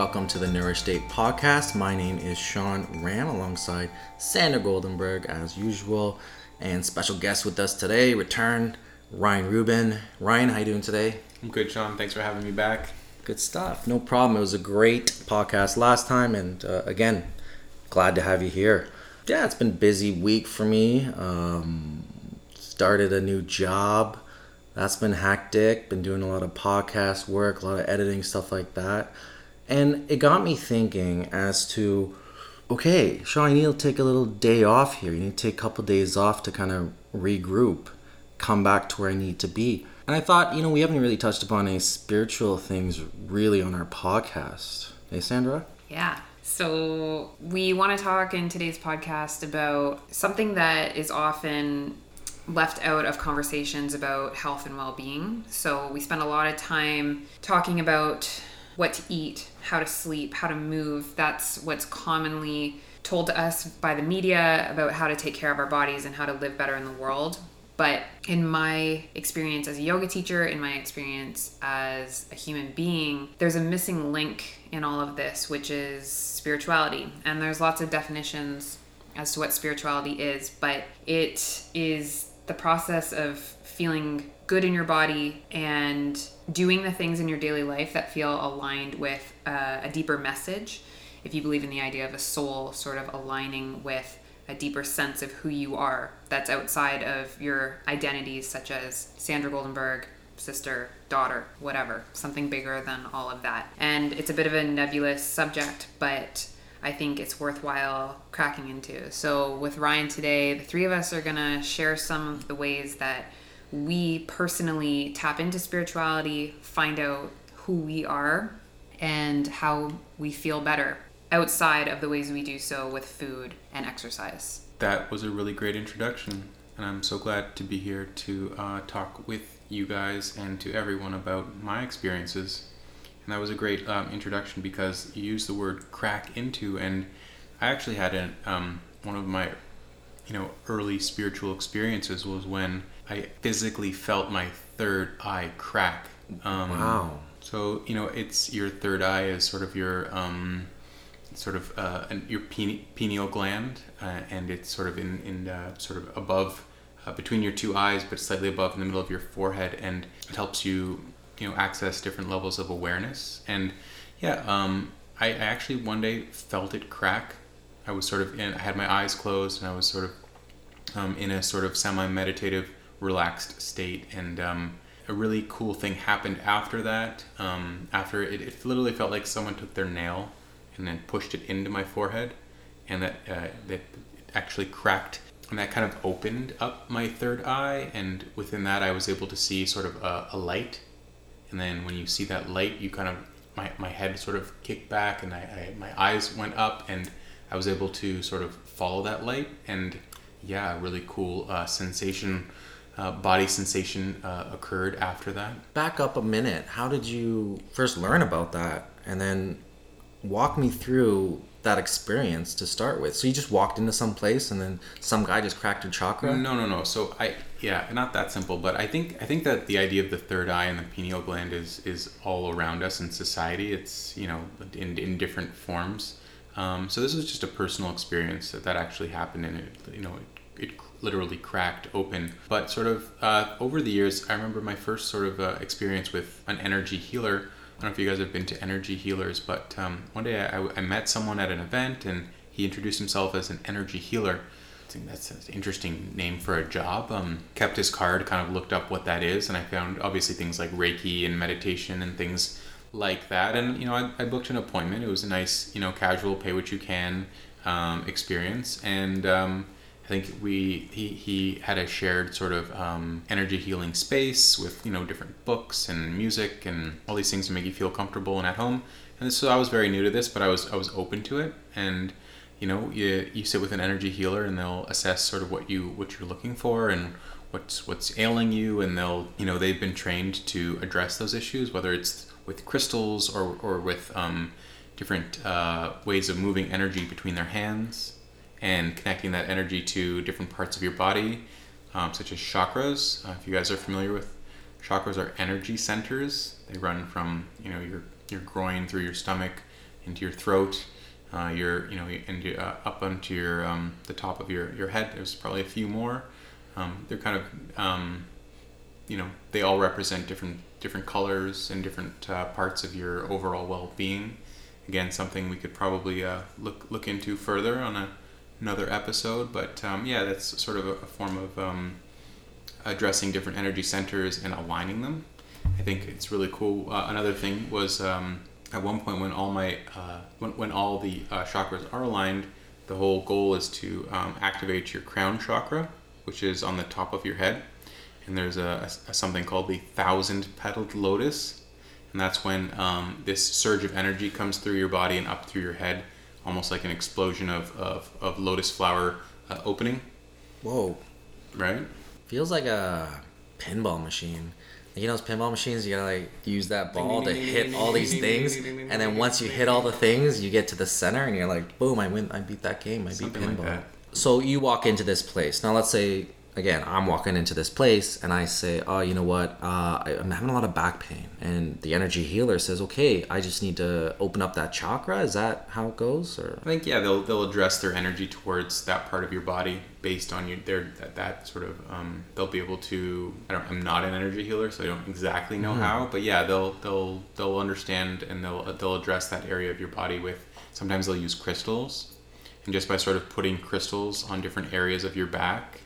Welcome to the Nourished Ape podcast. My name is Shawn Ram alongside Sandra Goldenberg as usual. And special guest with us today, return Ryan Rubin. Ryan, how you doing today? I'm good, Shawn. Thanks for having me back. Good stuff. No problem. It was a great podcast last time, and uh, again, glad to have you here. Yeah, it's been a busy week for me. Um, started a new job. That's been hectic. Been doing a lot of podcast work, a lot of editing, stuff like that. And it got me thinking as to okay, Shawn, you need to take a little day off here. You need to take a couple days off to kind of regroup, come back to where I need to be. And I thought, you know, we haven't really touched upon any spiritual things really on our podcast. Hey, Sandra? Yeah. So, we want to talk in today's podcast about something that is often left out of conversations about health and well being. So, we spend a lot of time talking about what to eat, how to sleep, how to move. That's what's commonly told to us by the media about how to take care of our bodies and how to live better in the world. But in my experience as a yoga teacher, in my experience as a human being, there's a missing link in all of this, which is spirituality. And there's lots of definitions as to what spirituality is, but it is the process of feeling good in your body and doing the things in your daily life that feel aligned with uh, a deeper message. If you believe in the idea of a soul sort of aligning with a deeper sense of who you are that's outside of your identities, such as Sandra Goldenberg, sister, daughter, whatever, something bigger than all of that. And it's a bit of a nebulous subject, but I think it's worthwhile cracking into. So, with Ryan today, the three of us are to share some of the ways that we personally tap into spirituality, find out who we are, and how we feel better outside of the ways we do so with food and exercise. That was a really great introduction, and I'm so glad to be here to uh, talk with you guys and to everyone about my experiences. And that was a great um, introduction because you used the word crack into, and I actually had an, um, one of my you know early spiritual experiences was when I physically felt my third eye crack. Um, wow. So you know, it's your third eye is sort of your um, sort of uh, your pineal gland, uh, and it's sort of in in uh, sort of above uh, between your two eyes, but slightly above in the middle of your forehead, and it helps you you know access different levels of awareness. And yeah, um, I, I actually one day felt it crack. I was sort of in. I had my eyes closed, and I was sort of um, in a sort of semi-meditative, relaxed state, and um, a really cool thing happened after that. Um, after it, it literally felt like someone took their nail and then pushed it into my forehead, and that uh, that actually cracked, and that kind of opened up my third eye, and within that I was able to see sort of a, a light, and then when you see that light, you kind of my, my head sort of kicked back, and I, I my eyes went up, and I was able to sort of follow that light, and yeah, really cool uh, sensation. Uh, body sensation uh, occurred after that. Back up a minute. How did you first learn about that? And then walk me through that experience to start with. So you just walked into some place and then some guy just cracked your chakra? No, no, no. So I yeah, not that simple, but I think I think that the idea of the third eye and the pineal gland is is all around us in society. It's, you know, in in different forms. Um, so this was just a personal experience that, that actually happened and it you know, it, it literally cracked open. But sort of uh, over the years, I remember my first sort of uh, experience with an energy healer I don't know if you guys have been to energy healers, but um, one day I, I, met someone at an event and he introduced himself as an energy healer. I think that's an interesting name for a job. Um, kept his card, kind of looked up what that is, and I found obviously things like Reiki and meditation and things like that. And you know, I, I booked an appointment. It was a nice, you know, casual, pay what you can um, experience, and um, think we he, he had a shared sort of um, energy healing space with you know different books and music and all these things to make you feel comfortable and at home. And so I was very new to this, but I was I was open to it. And you know you you sit with an energy healer and they'll assess sort of what you what you're looking for and what's what's ailing you and they'll you know they've been trained to address those issues whether it's with crystals or or with um, different uh, ways of moving energy between their hands and connecting that energy to different parts of your body, um, such as chakras. Uh, if you guys are familiar with chakras, are energy centers. They run from you know your your groin through your stomach, into your throat, uh, your you know into uh, up onto your um, the top of your your head. There's probably a few more. Um, they're kind of um, you know they all represent different different colors and different uh, parts of your overall well-being. Again, something we could probably uh, look look into further on a, another episode. But um, yeah, that's sort of a, a form of um, addressing different energy centers and aligning them. I think it's really cool. Uh, another thing was um, at one point when all my uh, when, when all the uh, chakras are aligned, the whole goal is to um, activate your crown chakra, which is on the top of your head. And there's a, a something called the thousand petaled lotus, and that's when um, this surge of energy comes through your body and up through your head, almost like an explosion of, of, of lotus flower uh, opening. Whoa. Right? Feels like a pinball machine. You know those pinball machines, you gotta like use that ball to hit all these things, and then once you hit all the things, you get to the center, and you're like, boom, I win, I beat that game, I beat Something like pinball. that. so you walk into this place. Now let's say again, I'm walking into this place, and I say, oh, you know what, uh, I- I'm having a lot of back pain, and the energy healer says, okay, I just need to open up that chakra. Is that how it goes, or? I think yeah, they'll they'll address their energy towards that part of your body based on your their that, that sort of um, they'll be able to. I don't. I'm not an energy healer, so I don't exactly know how. But yeah, they'll they'll they'll understand and they'll they'll address that area of your body with. Sometimes they'll use crystals, and just by sort of putting crystals on different areas of your back,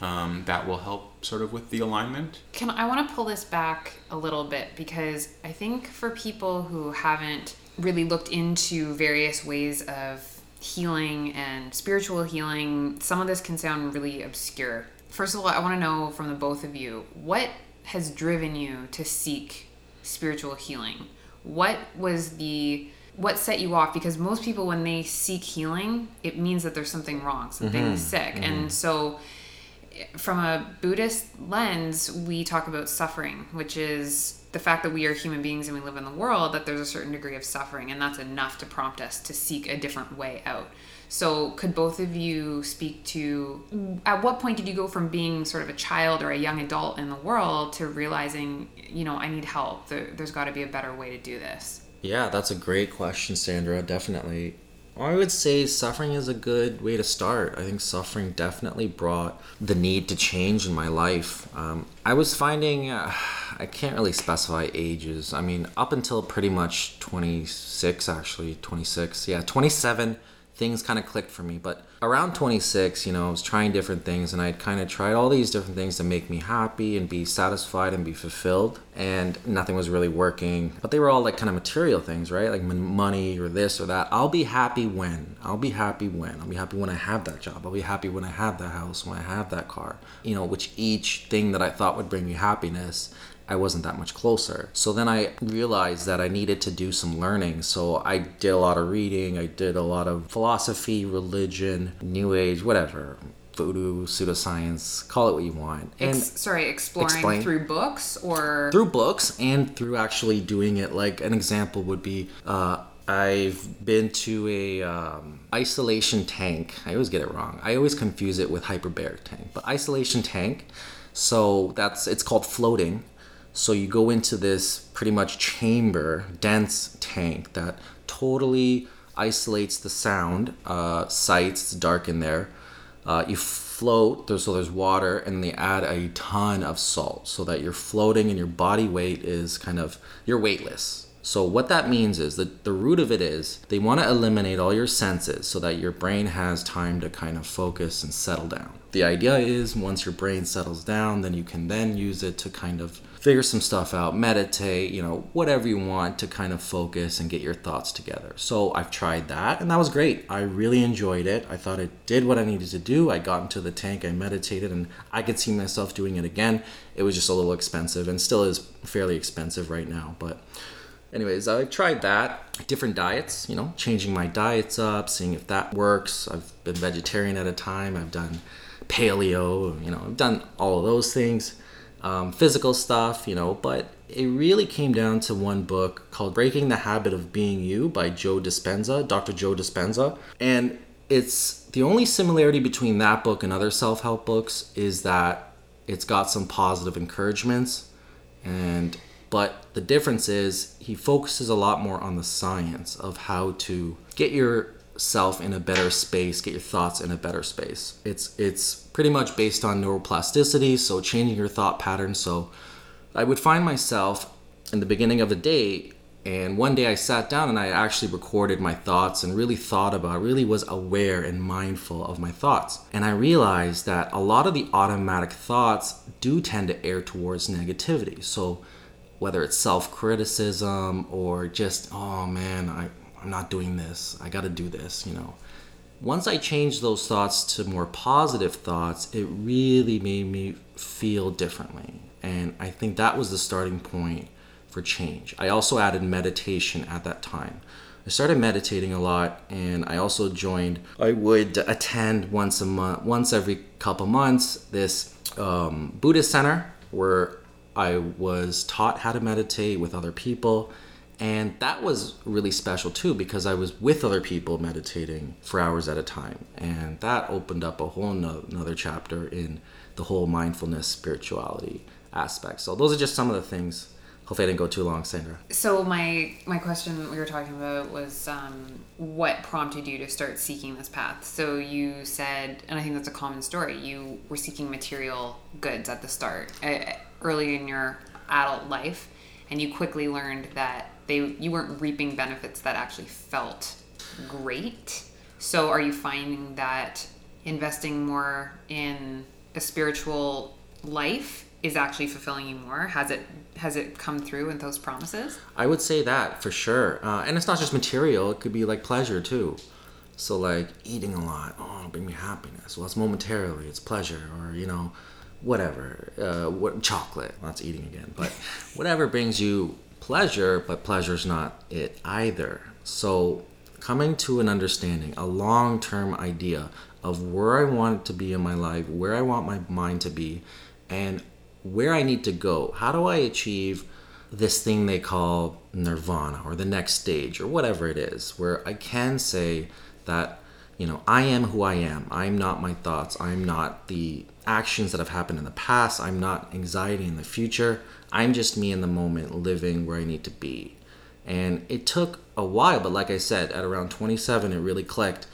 um, that will help sort of with the alignment. Can I want to pull this back a little bit because I think for people who haven't really looked into various ways of healing and spiritual healing, some of this can sound really obscure. First of all, I want to know from the both of you what has driven you to seek spiritual healing? What was the what set you off because most people when they seek healing, it means that there's something wrong, something sick. And so from a Buddhist lens, we talk about suffering, which is the fact that we are human beings and we live in the world, that there's a certain degree of suffering, and that's enough to prompt us to seek a different way out. So, could both of you speak to at what point did you go from being sort of a child or a young adult in the world to realizing, you know, I need help? There, there's got to be a better way to do this. Yeah, that's a great question, Sandra. Definitely. I would say suffering is a good way to start. I think suffering definitely brought the need to change in my life. Um, I was finding, uh, I can't really specify ages. I mean, up until pretty much 26, actually, 26. Yeah, 27 things kind of clicked for me. But around 26, you know, I was trying different things and I'd kind of tried all these different things to make me happy and be satisfied and be fulfilled. And nothing was really working. But they were all like kind of material things, right? Like mon- money or this or that. I'll be happy when. I'll be happy when. I'll be happy when I have that job. I'll be happy when I have that house, when I have that car. You know, which each thing that I thought would bring me happiness I wasn't that much closer. So then I realized that I needed to do some learning. So I did a lot of reading, I did a lot of philosophy, religion, new age, whatever. Voodoo, pseudoscience, call it what you want. And Ex- sorry, exploring explain. through books or through books and through actually doing it. Like an example would be uh, I've been to a um, isolation tank. I always get it wrong. I always confuse it with hyperbaric tank, but isolation tank. So that's it's called floating. So you go into this pretty much chamber, dense tank that totally isolates the sound. Uh, sights, it's dark in there. Uh, you float, there's, so there's water, and they add a ton of salt so that you're floating and your body weight is kind of, you're weightless. So what that means is that the root of it is they want to eliminate all your senses so that your brain has time to kind of focus and settle down. The idea is once your brain settles down, then you can then use it to kind of figure some stuff out, meditate, you know, whatever you want to kind of focus and get your thoughts together. So I've tried that and that was great. I really enjoyed it. I thought it did what I needed to do. I got into the tank, I meditated, and I could see myself doing it again. It was just a little expensive and still is fairly expensive right now, but anyways i tried that different diets you know changing my diets up seeing if that works i've been vegetarian at a time i've done paleo you know i've done all of those things um, physical stuff you know but it really came down to one book called breaking the habit of being you by joe dispenza dr joe dispenza. And it's the only similarity between that book and other self-help books is that it's got some positive encouragements. And but the difference is he focuses a lot more on the science of how to get yourself in a better space, get your thoughts in a better space. It's it's pretty much based on neuroplasticity, so changing your thought patterns. So I would find myself in the beginning of the day and one day I sat down and I actually recorded my thoughts and really thought about, really was aware and mindful of my thoughts. And I realized that a lot of the automatic thoughts do tend to err towards negativity. So whether it's self criticism or just, oh man, I, I'm not doing this, I gotta do this, you know. Once I changed those thoughts to more positive thoughts, it really made me feel differently. And I think that was the starting point for change. I also added meditation at that time. I started meditating a lot and I also joined I would attend once a month once every couple months this um, Buddhist center where I was taught how to meditate with other people and that was really special too because I was with other people meditating for hours at a time and that opened up a whole no- another chapter in the whole mindfulness spirituality aspect so those are just some of the things Hopefully, I didn't go too long, Sandra. So my my question we were talking about was um, what prompted you to start seeking this path. So you said, and I think that's a common story. You were seeking material goods at the start, uh, early in your adult life, and you quickly learned that they you weren't reaping benefits that actually felt great. So are you finding that investing more in a spiritual life is actually fulfilling you more? Has it has it come through in those promises? I would say that for sure, uh, and it's not just material; it could be like pleasure too. So like eating a lot, oh, it'll bring me happiness. Well, it's momentarily, it's pleasure, or you know, whatever. Uh, what chocolate? Well, that's eating again, but whatever brings you pleasure, but pleasure's not it either. So coming to an understanding, a long-term idea of where I want to be in my life, where I want my mind to be, and where I need to go. How do I achieve this thing they call nirvana or the next stage or whatever it is, where I can say that, you know, I am who I am. I'm not my thoughts. I'm not the actions that have happened in the past. I'm not anxiety in the future. I'm just me in the moment, living where I need to be. And it took a while, but like I said, at around 27, it really clicked.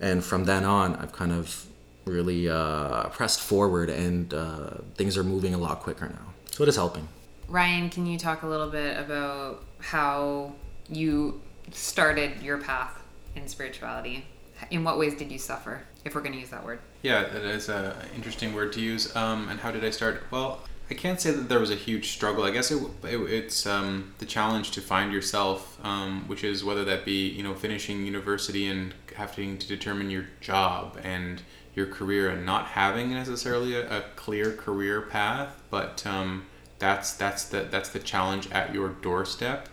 And from then on, I've kind of really uh, pressed forward and uh, things are moving a lot quicker now. So it is helping. Ryan, can you talk a little bit about how you started your path in spirituality? In what ways did you suffer, if we're going to use that word? Yeah, that is an interesting word to use. Um, and how did I start? Well, I can't say that there was a huge struggle. I guess it, it, it's um, the challenge to find yourself, um, which is whether that be you know finishing university and having to determine your job and your career and not having necessarily a, a clear career path, but um, that's that's the that's the challenge at your doorstep.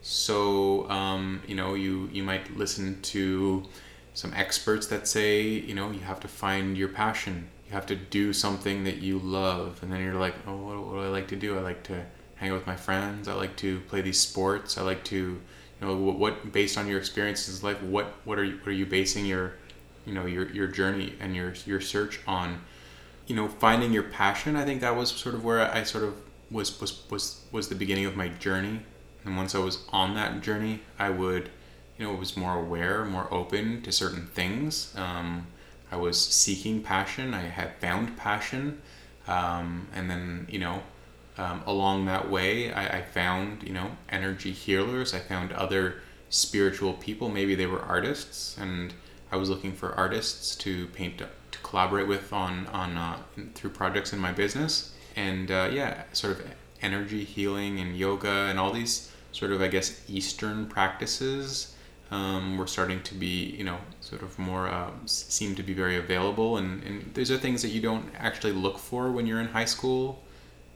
So um, you know you you might listen to some experts that say you know you have to find your passion. You have to do something that you love, and then you're like, oh, what, what do I like to do? I like to hang out with my friends. I like to play these sports. I like to, you know, what, what based on your experiences in life, what what are you what are you basing your you know your your journey and your your search on you know finding your passion i think that was sort of where i sort of was was was was the beginning of my journey and once i was on that journey i would you know was more aware more open to certain things um, i was seeking passion. I had found passion. Um, and then you know um, along that way I, I found you know energy healers. I found other spiritual people. Maybe they were artists. And I was looking for artists to paint to collaborate with on on uh, through projects in my business, and uh, yeah, sort of energy healing and yoga and all these sort of I guess Eastern practices um, were starting to be you know sort of more uh, seem to be very available, and and these are things that you don't actually look for when you're in high school.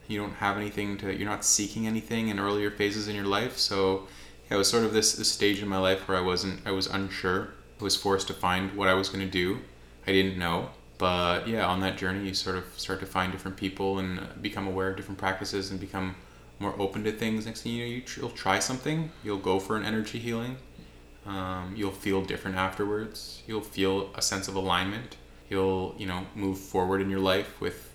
You don't have anything to you're not seeking anything in earlier phases in your life, so. Yeah, it was sort of this, this stage in my life where I wasn't I was unsure I was forced to find what I was going to do. I didn't know. But yeah, on that journey, you sort of start to find different people and become aware of different practices and become more open to things. Next thing you know, you will try something. You'll go for an energy healing. Um, you'll feel different afterwards. You'll feel a sense of alignment. You'll you know move forward in your life with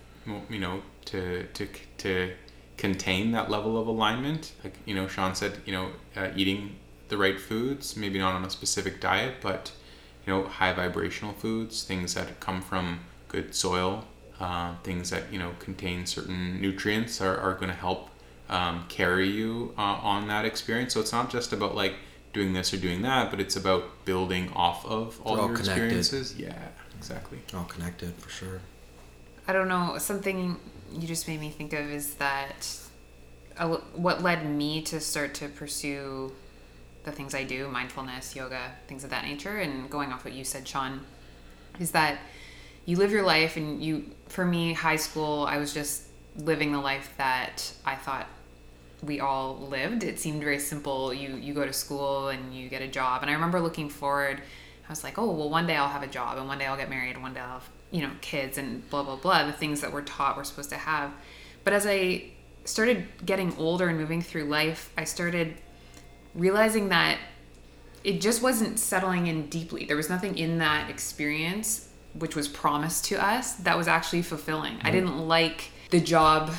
you know to to to contain that level of alignment. Like you know, Shawn said, you know, uh, eating the right foods, maybe not on a specific diet, but you know, high vibrational foods, things that come from good soil, uh, things that you know contain certain nutrients are, are going to help um, carry you uh, on that experience. So it's not just about like doing this or doing that, but it's about building off of all, all your connected. experiences. Yeah, exactly. All connected for sure. I don't know. Something you just made me think of is that uh, what led me to start to pursue the things I do, mindfulness, yoga, things of that nature, and going off what you said, Shawn, is that you live your life and you, for me, high school, I was just living the life that I thought we all lived. It seemed very simple. You you go to school and you get a job. And I remember looking forward. I was like, oh well, one day I'll have a job, and one day I'll get married, and one day I'll have you know kids, and blah blah blah. The things that we're taught we're supposed to have. But as I started getting older and moving through life, I started realizing that it just wasn't settling in deeply. There was nothing in that experience which was promised to us that was actually fulfilling. I didn't like the job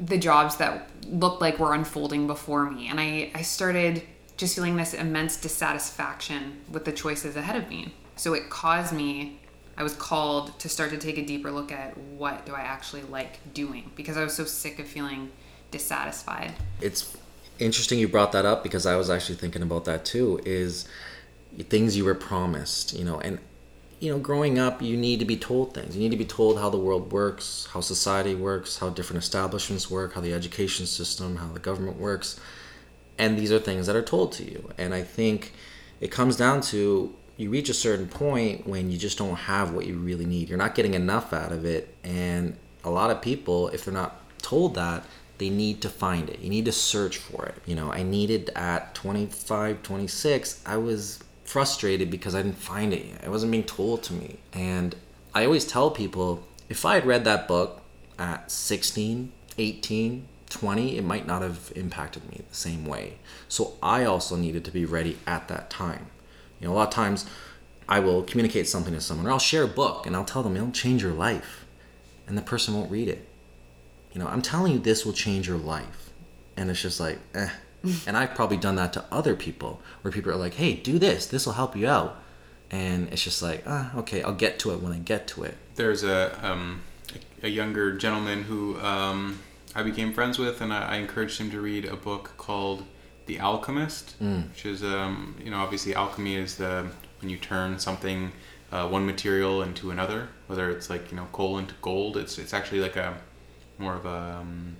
the jobs that looked like were unfolding before me and I I started just feeling this immense dissatisfaction with the choices ahead of me. So it caused me I was called to start to take a deeper look at what do I actually like doing because I was so sick of feeling dissatisfied. It's interesting you brought that up because I was actually thinking about that too. Is things you were promised, you know, and you know, growing up, you need to be told things. You need to be told how the world works, how society works, how different establishments work, how the education system, how the government works, and these are things that are told to you. And I think it comes down to you reach a certain point when you just don't have what you really need. You're not getting enough out of it, and a lot of people, if they're not told that, they need to find it. You need to search for it. You know, I needed at 25, 26, I was frustrated because I didn't find it. It wasn't being told to me. And I always tell people if I had read that book at 16, 18, 20, it might not have impacted me the same way. So I also needed to be ready at that time. You know, a lot of times I will communicate something to someone or I'll share a book and I'll tell them it'll change your life. And the person won't read it. You know, I'm telling you this will change your life. And it's just like, eh. and I've probably done that to other people where people are like, hey, do this, this will help you out. And it's just like, ah, okay, I'll get to it when I get to it. There's a um, a younger gentleman who um, I became friends with, and I, I encouraged him to read a book called The Alchemist, which is um, you know obviously alchemy is the when you turn something uh, one material into another, whether it's like you know coal into gold. It's it's actually like a more of a um,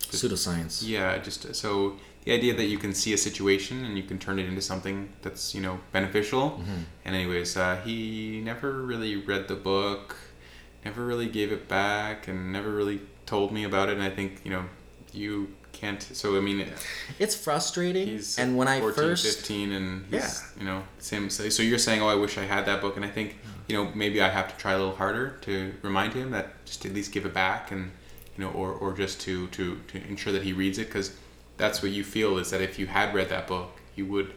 Pseudoscience. yeah, just so the idea that you can see a situation and you can turn it into something that's you know beneficial. And anyways, uh, he never really read the book, never really gave it back, and never really told me about it. And I think you know you can't. So I mean, It's frustrating. and when I 14, first 15, and Yeah. you know same. So so you're saying, oh, I wish I had that book, and I think you know maybe I have to try a little harder to remind him that just to at least give it back and you know or, or just to, to to ensure that he reads it because that's what you feel is that if you had read that book you would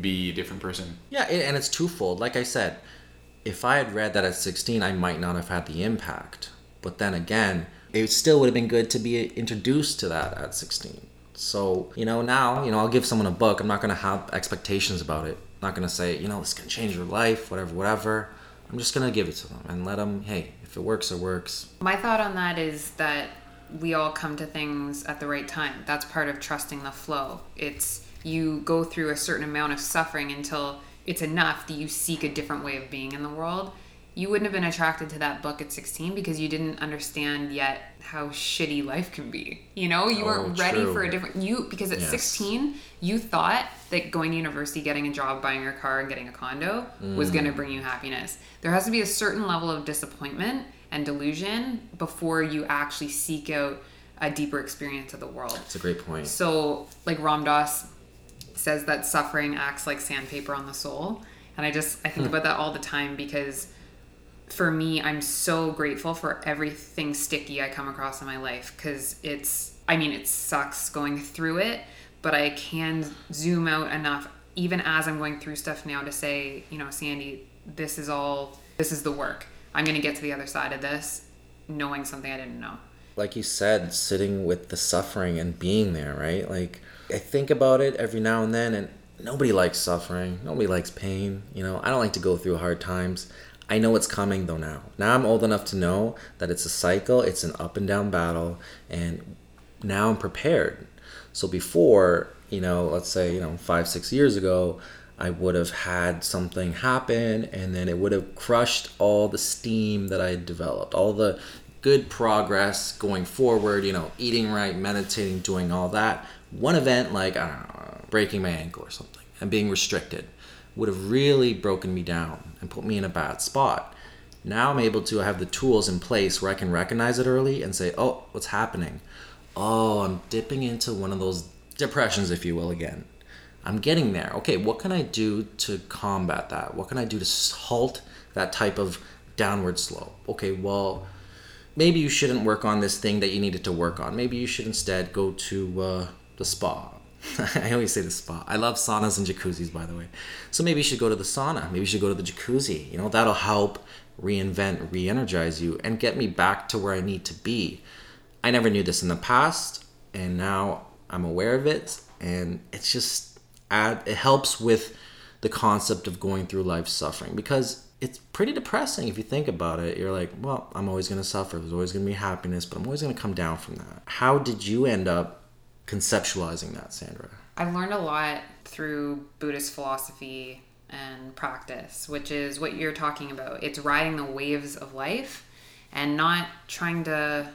be a different person Yeah, it, and it's twofold. Like I said, if I had read that at 16, I might not have had the impact. But then again, it still would have been good to be introduced to that at 16. So, you know, now, you know, I'll give someone a book. I'm not going to have expectations about it. I'm not going to say, you know, this can change your life, whatever, whatever. I'm just going to give it to them and let them, hey, if it works, it works. My thought on that is that we all come to things at the right time. That's part of trusting the flow. It's you go through a certain amount of suffering until it's enough that you seek a different way of being in the world. You wouldn't have been attracted to that book at 16 because you didn't understand yet how shitty life can be. You know, you Oh, weren't ready true. for a different you because at Yes. 16 you thought that going to university, getting a job, buying your car and getting a condo was Mm. going to bring you happiness. There has to be a certain level of disappointment and delusion before you actually seek out a deeper experience of the world. It's a great point. So, like Ram Dass says that suffering acts like sandpaper on the soul. And I just, I think hmm. about that all the time because for me, I'm so grateful for everything sticky I come across in my life because it's, I mean, it sucks going through it, but I can zoom out enough, even as I'm going through stuff now, to say, you know, Sandy, this is all, this is the work. I'm going to get to the other side of this knowing something I didn't know. like you said, sitting with the suffering and being there, right? Like I think about it every now and then and nobody likes suffering. Nobody likes pain. You know, I don't like to go through hard times. I know it's coming though now. Now I'm old enough to know that it's a cycle, it's an up and down battle, and now I'm prepared. So before, you know, let's say, you know, five, six years ago, I would have had something happen and then it would have crushed all the steam that I had developed, all the good progress going forward, you know, eating right, meditating, doing all that. One event like, I don't know, breaking my ankle or something and being restricted would have really broken me down and put me in a bad spot. Now I'm able to have the tools in place where I can recognize it early and say, oh, what's happening? Oh, I'm dipping into one of those depressions, if you will, again. I'm getting there. Okay, what can I do to combat that? What can I do to halt that type of downward slope? Okay, well, maybe you shouldn't work on this thing that you needed to work on. Maybe you should instead go to uh, the spa. I always say the spa. I love saunas and jacuzzis, by the way. So maybe you should go to the sauna. Maybe you should go to the jacuzzi. You know, that'll help reinvent, re energize you, and get me back to where I need to be. I never knew this in the past, and now I'm aware of it, and it's just add it helps with the concept of going through life suffering because it's pretty depressing if you think about it. You're like, well, I'm always going to suffer. There's always going to be happiness, but I'm always going to come down from that. How did you end up conceptualizing that, Sandra? I've learned a lot through Buddhist philosophy and practice, which is what you're talking about. It's riding the waves of life and not trying to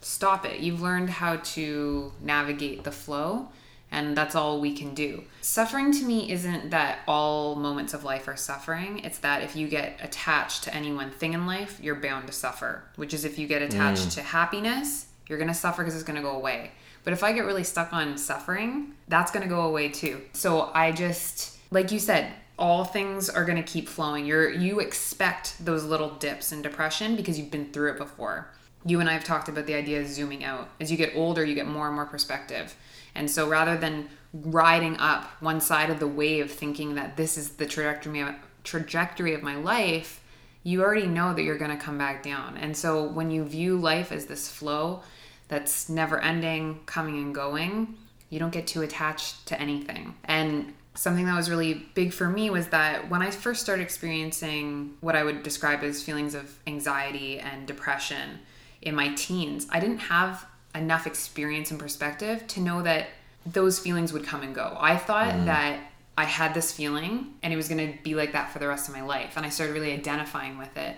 stop it. You've learned how to navigate the flow and that's all we can do. Suffering to me isn't that all moments of life are suffering. It's that if you get attached to any one thing in life, you're bound to suffer, which is if you get attached mm. to happiness, you're going to suffer because it's going to go away. But if I get really stuck on suffering, that's going to go away too. So I just, like you said, all things are going to keep flowing. You're you expect those little dips in depression because you've been through it before. You and I have talked about the idea of zooming out. As you get older, you get more and more perspective. And so rather than riding up one side of the wave thinking that this is the trajectory of, trajectory of my life, you already know that you're going to come back down. And so when you view life as this flow that's never ending, coming and going, you don't get too attached to anything. And something that was really big for me was that when I first started experiencing what I would describe as feelings of anxiety and depression in my teens, I didn't have enough experience and perspective to know that those feelings would come and go. I thought mm. that I had this feeling and it was going to be like that for the rest of my life. And I started really identifying with it.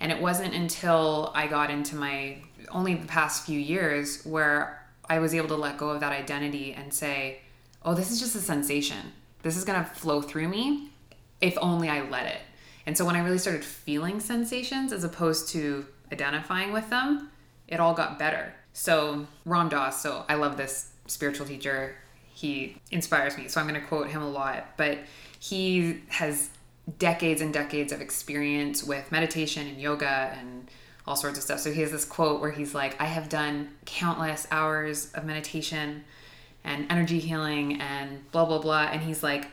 And it wasn't until I got into my only the past few years where I was able to let go of that identity and say, oh, this is just a sensation. This is going to flow through me if only I let it. And so when I really started feeling sensations as opposed to identifying with them, it all got better. So Ram Dass, so I love this spiritual teacher. He inspires me, so I'm going to quote him a lot. But he has decades and decades of experience with meditation and yoga and all sorts of stuff. So he has this quote where he's like, I have done countless hours of meditation and energy healing and blah, blah, blah. And he's like,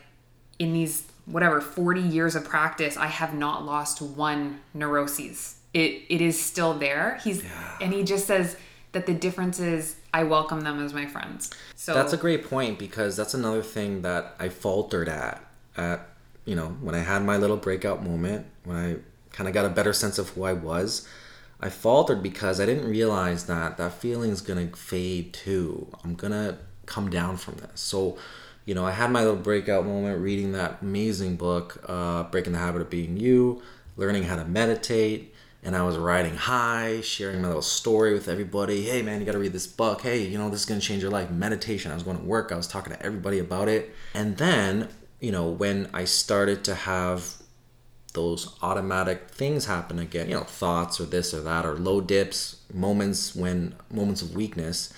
in these, whatever, 40 years of practice, I have not lost one neuroses. It, it is still there. He's, yeah. and he just says, that the difference is I welcome them as my friends. So That's a great point because that's another thing that I faltered at at you know, when I had my little breakout moment, when I kind of got a better sense of who I was, I faltered because I didn't realize that that feeling is going to fade too. I'm going to come down from this. So, you know, I had my little breakout moment reading that amazing book, uh, Breaking the Habit of Being You, learning how to meditate, and I was riding high, sharing my little story with everybody. Hey, man, you got to read this book. Hey, you know, this is going to change your life. Meditation. I was going to work. I was talking to everybody about it. And then, you know, when I started to have those automatic things happen again, you know, thoughts or this or that, or low dips, moments when, moments of weakness,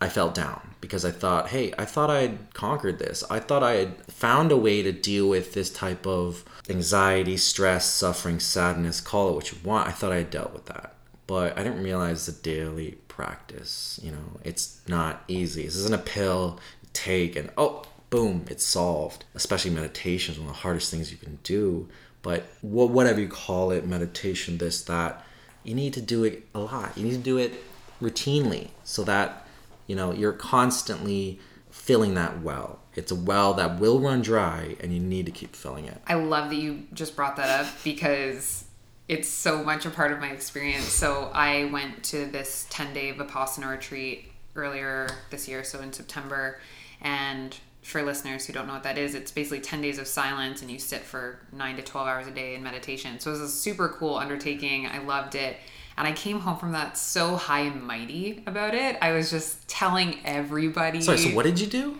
I felt down because I thought, hey, I thought I had conquered this. I thought I had found a way to deal with this type of anxiety, stress, suffering, sadness, call it what you want. I thought I had dealt with that. But I didn't realize the daily practice. You know, it's not easy. This isn't a pill take and oh, boom, it's solved. Especially meditation is one of the hardest things you can do. But whatever you call it, meditation, this, that, you need to do it a lot. You need to do it routinely so that you know you're constantly filling that well. It's a well that will run dry and you need to keep filling it. I love that you just brought that up because it's so much a part of my experience. So I went to this 10 day Vipassana retreat earlier this year, so in September. And for listeners who don't know what that is, it's basically 10 days of silence and you sit for 9 to 12 hours a day in meditation. So it was a super cool undertaking. I loved it. And I came home from that so high and mighty about it. I was just telling everybody. Sorry, so what did you do?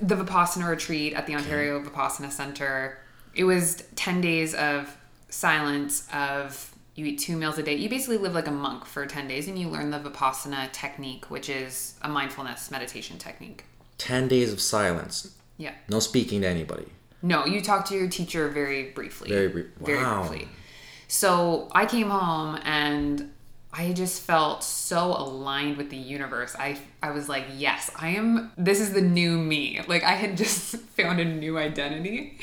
The Vipassana retreat at the Ontario Vipassana Center. It was 10 days of silence, of you eat two meals a day. You basically live like a monk for 10 days and you learn the Vipassana technique, which is a mindfulness meditation technique. 10 days of silence. Yeah. No speaking to anybody. No, you talk to your teacher very briefly. Very. Very Wow. briefly. So I came home and I just felt so aligned with the universe. I I was like, yes, I am this is the new me. Like I had just found a new identity.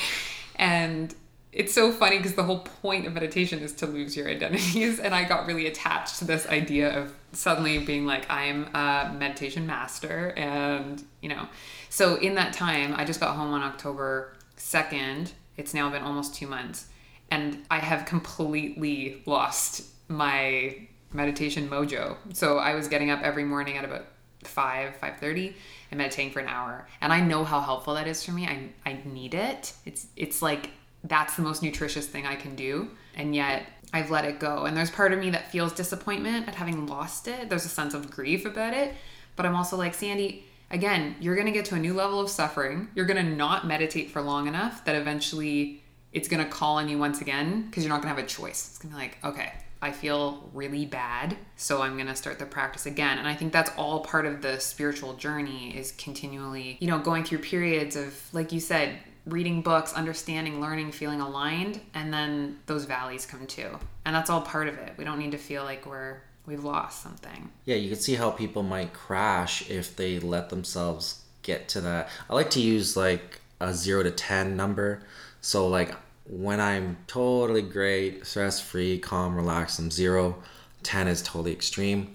And it's so funny because the whole point of meditation is to lose your identities and I got really attached to this idea of suddenly being like I'm a meditation master and, you know. So in that time, I just got home on October 2nd. It's now been almost 2 months and I have completely lost my meditation mojo. So I was getting up every morning at about 5 5:30 and meditating for an hour. And I know how helpful that is for me. I I need it. It's it's like that's the most nutritious thing I can do. And yet I've let it go. And there's part of me that feels disappointment at having lost it. There's a sense of grief about it. But I'm also like, Sandy, again, you're going to get to a new level of suffering. You're going to not meditate for long enough that eventually it's going to call on you once again because you're not going to have a choice. It's going to be like, okay, I feel really bad, so I'm going to start the practice again. And I think that's all part of the spiritual journey is continually, you know, going through periods of like you said, reading books, understanding, learning, feeling aligned, and then those valleys come too. And that's all part of it. We don't need to feel like we're we've lost something. Yeah, you can see how people might crash if they let themselves get to that. I like to use like a 0 to 10 number. So like when I'm totally great, stress-free, calm, relaxed, I'm 0. 10 is totally extreme.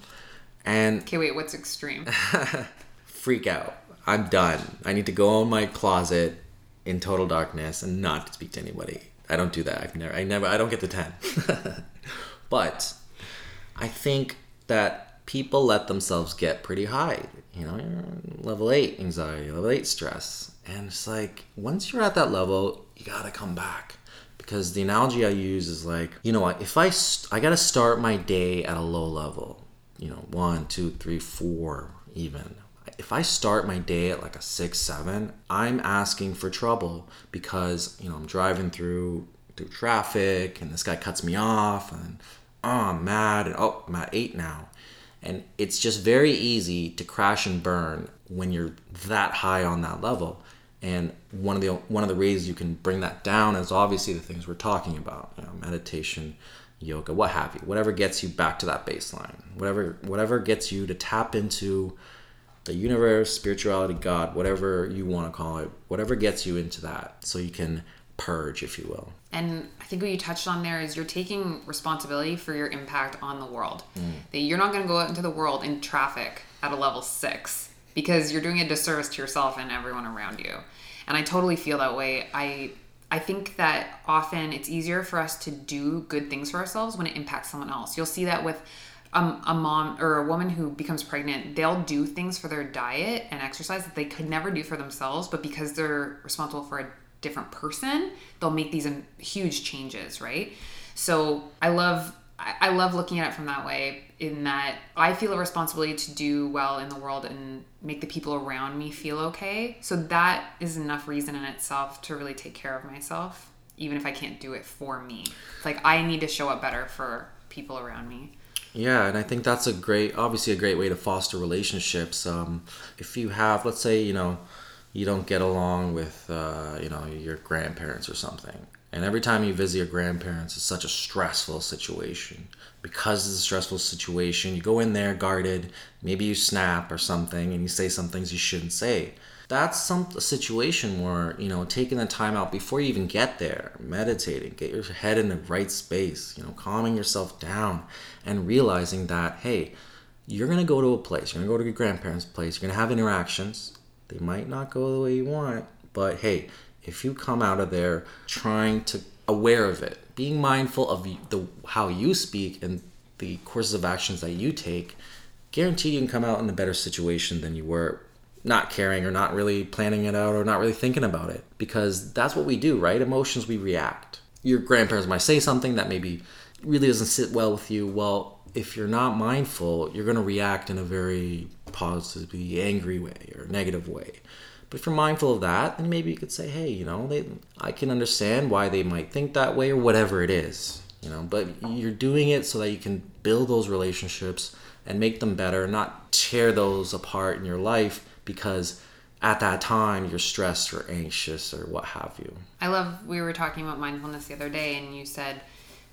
And Okay, wait, what's extreme? freak out. I'm done. I need to go in my closet in total darkness and not speak to anybody. I don't do that. I've never I never I don't get to 10. but I think that people let themselves get pretty high. You know, level 8 anxiety, level 8 stress. And it's like once you're at that level, you got to come back. Because the analogy I use is like, you know what, if I st- I got to start my day at a low level, you know, one, two, three, four, even. If I start my day at like a six, seven, I'm asking for trouble because you know I'm driving through through traffic and this guy cuts me off and oh I'm mad and oh I'm at eight now, and it's just very easy to crash and burn when you're that high on that level. And one of the one of the ways you can bring that down is obviously the things we're talking about, you know, meditation, yoga, what have you, whatever gets you back to that baseline, whatever whatever gets you to tap into the universe, spirituality, God, whatever you want to call it, whatever gets you into that, so you can purge, if you will. And I think what you touched on there is you're taking responsibility for your impact on the world. Mm. That you're not going to go out into the world in traffic at a level six because you're doing a disservice to yourself and everyone around you. And I totally feel that way. I I think that often it's easier for us to do good things for ourselves when it impacts someone else. You'll see that with a mom or a woman who becomes pregnant, they'll do things for their diet and exercise that they could never do for themselves, but because they're responsible for a different person, they'll make these um, huge changes, right? So I love I love looking at it from that way. In that I feel a responsibility to do well in the world and make the people around me feel okay. So that is enough reason in itself to really take care of myself, even if I can't do it for me. It's like I need to show up better for people around me. Yeah, and I think that's a great, obviously a great way to foster relationships. Um, if you have, let's say, you know, you don't get along with, uh, you know, your grandparents or something, and every time you visit your grandparents, it's such a stressful situation. Because it's a stressful situation, you go in there guarded, maybe you snap or something, and you say some things you shouldn't say. That's some a situation where you know taking the time out before you even get there, meditating, get your head in the right space, you know, calming yourself down, and realizing that hey, you're gonna go to a place, you're gonna go to your grandparents' place, you're gonna have interactions. They might not go the way you want, but hey, if you come out of there trying to aware of it, being mindful of the how you speak and the courses of actions that you take, guarantee you can come out in a better situation than you were not caring or not really planning it out or not really thinking about it because that's what we do, right? Emotions we react. Your grandparents might say something that maybe really doesn't sit well with you. Well, if you're not mindful, you're going to react in a very positively angry way or negative way. But if you're mindful of that, then maybe you could say, hey, you know, they, I can understand why they might think that way or whatever it is, you know, but you're doing it so that you can build those relationships and make them better, not tear those apart in your life because at that time you're stressed or anxious or what have you. I love, we were talking about mindfulness the other day, and you said,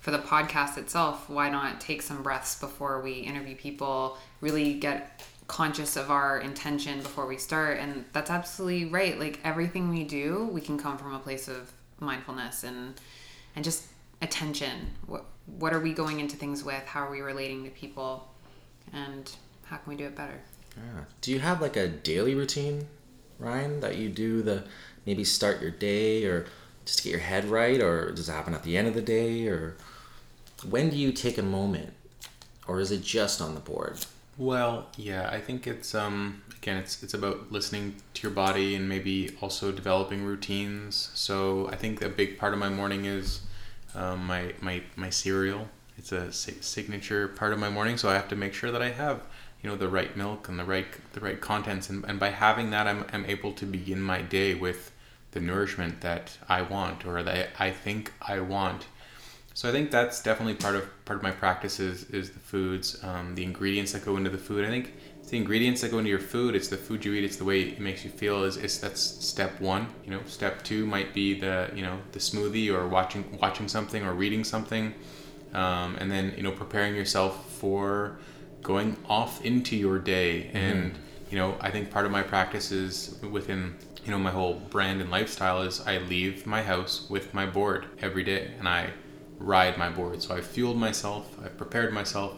for the podcast itself, why not take some breaths before we interview people, really get conscious of our intention before we start? And that's absolutely right. Like everything we do, we can come from a place of mindfulness and and just attention. What what are we going into things with? How are we relating to people? And how can we do it better? Yeah. Do you have like a daily routine, Ryan, that you do the maybe start your day or just to get your head right or does it happen at the end of the day or when do you take a moment or is it just on the board well yeah i think it's um again it's it's about listening to your body and maybe also developing routines. So i think a big part of my morning is um, my my my cereal. It's a signature part of my morning so i have to make sure that i have you know the right milk and the right the right contents. And, and by having that I'm, I'm able to begin my day with the nourishment that I want or that I think I want so I think that's definitely part of part of my practice is, is the foods, um, the ingredients that go into the food. I think it's the ingredients that go into your food. It's the food you eat. It's the way it makes you feel. Is, is that's step one. You know, step two might be the you know the smoothie or watching watching something or reading something, um, and then you know preparing yourself for going off into your day. Mm-hmm. And you know, I think part of my practice is within you know my whole brand and lifestyle is I leave my house with my board every day, and I ride my board. So I've fueled myself, I've prepared myself.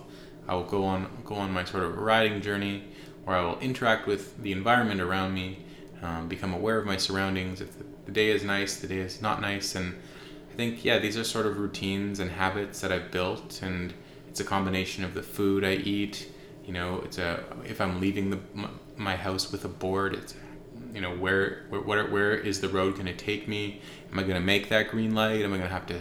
I will go on go on my sort of riding journey where I will interact with the environment around me, um, become aware of my surroundings. If the day is nice, the day is not nice, and I think yeah, these are sort of routines and habits that I've built, and it's a combination of the food I eat. You know, it's a if I'm leaving the my house with a board, it's you know where where, where is the road going to take me? Am I going to make that green light? Am I going to have to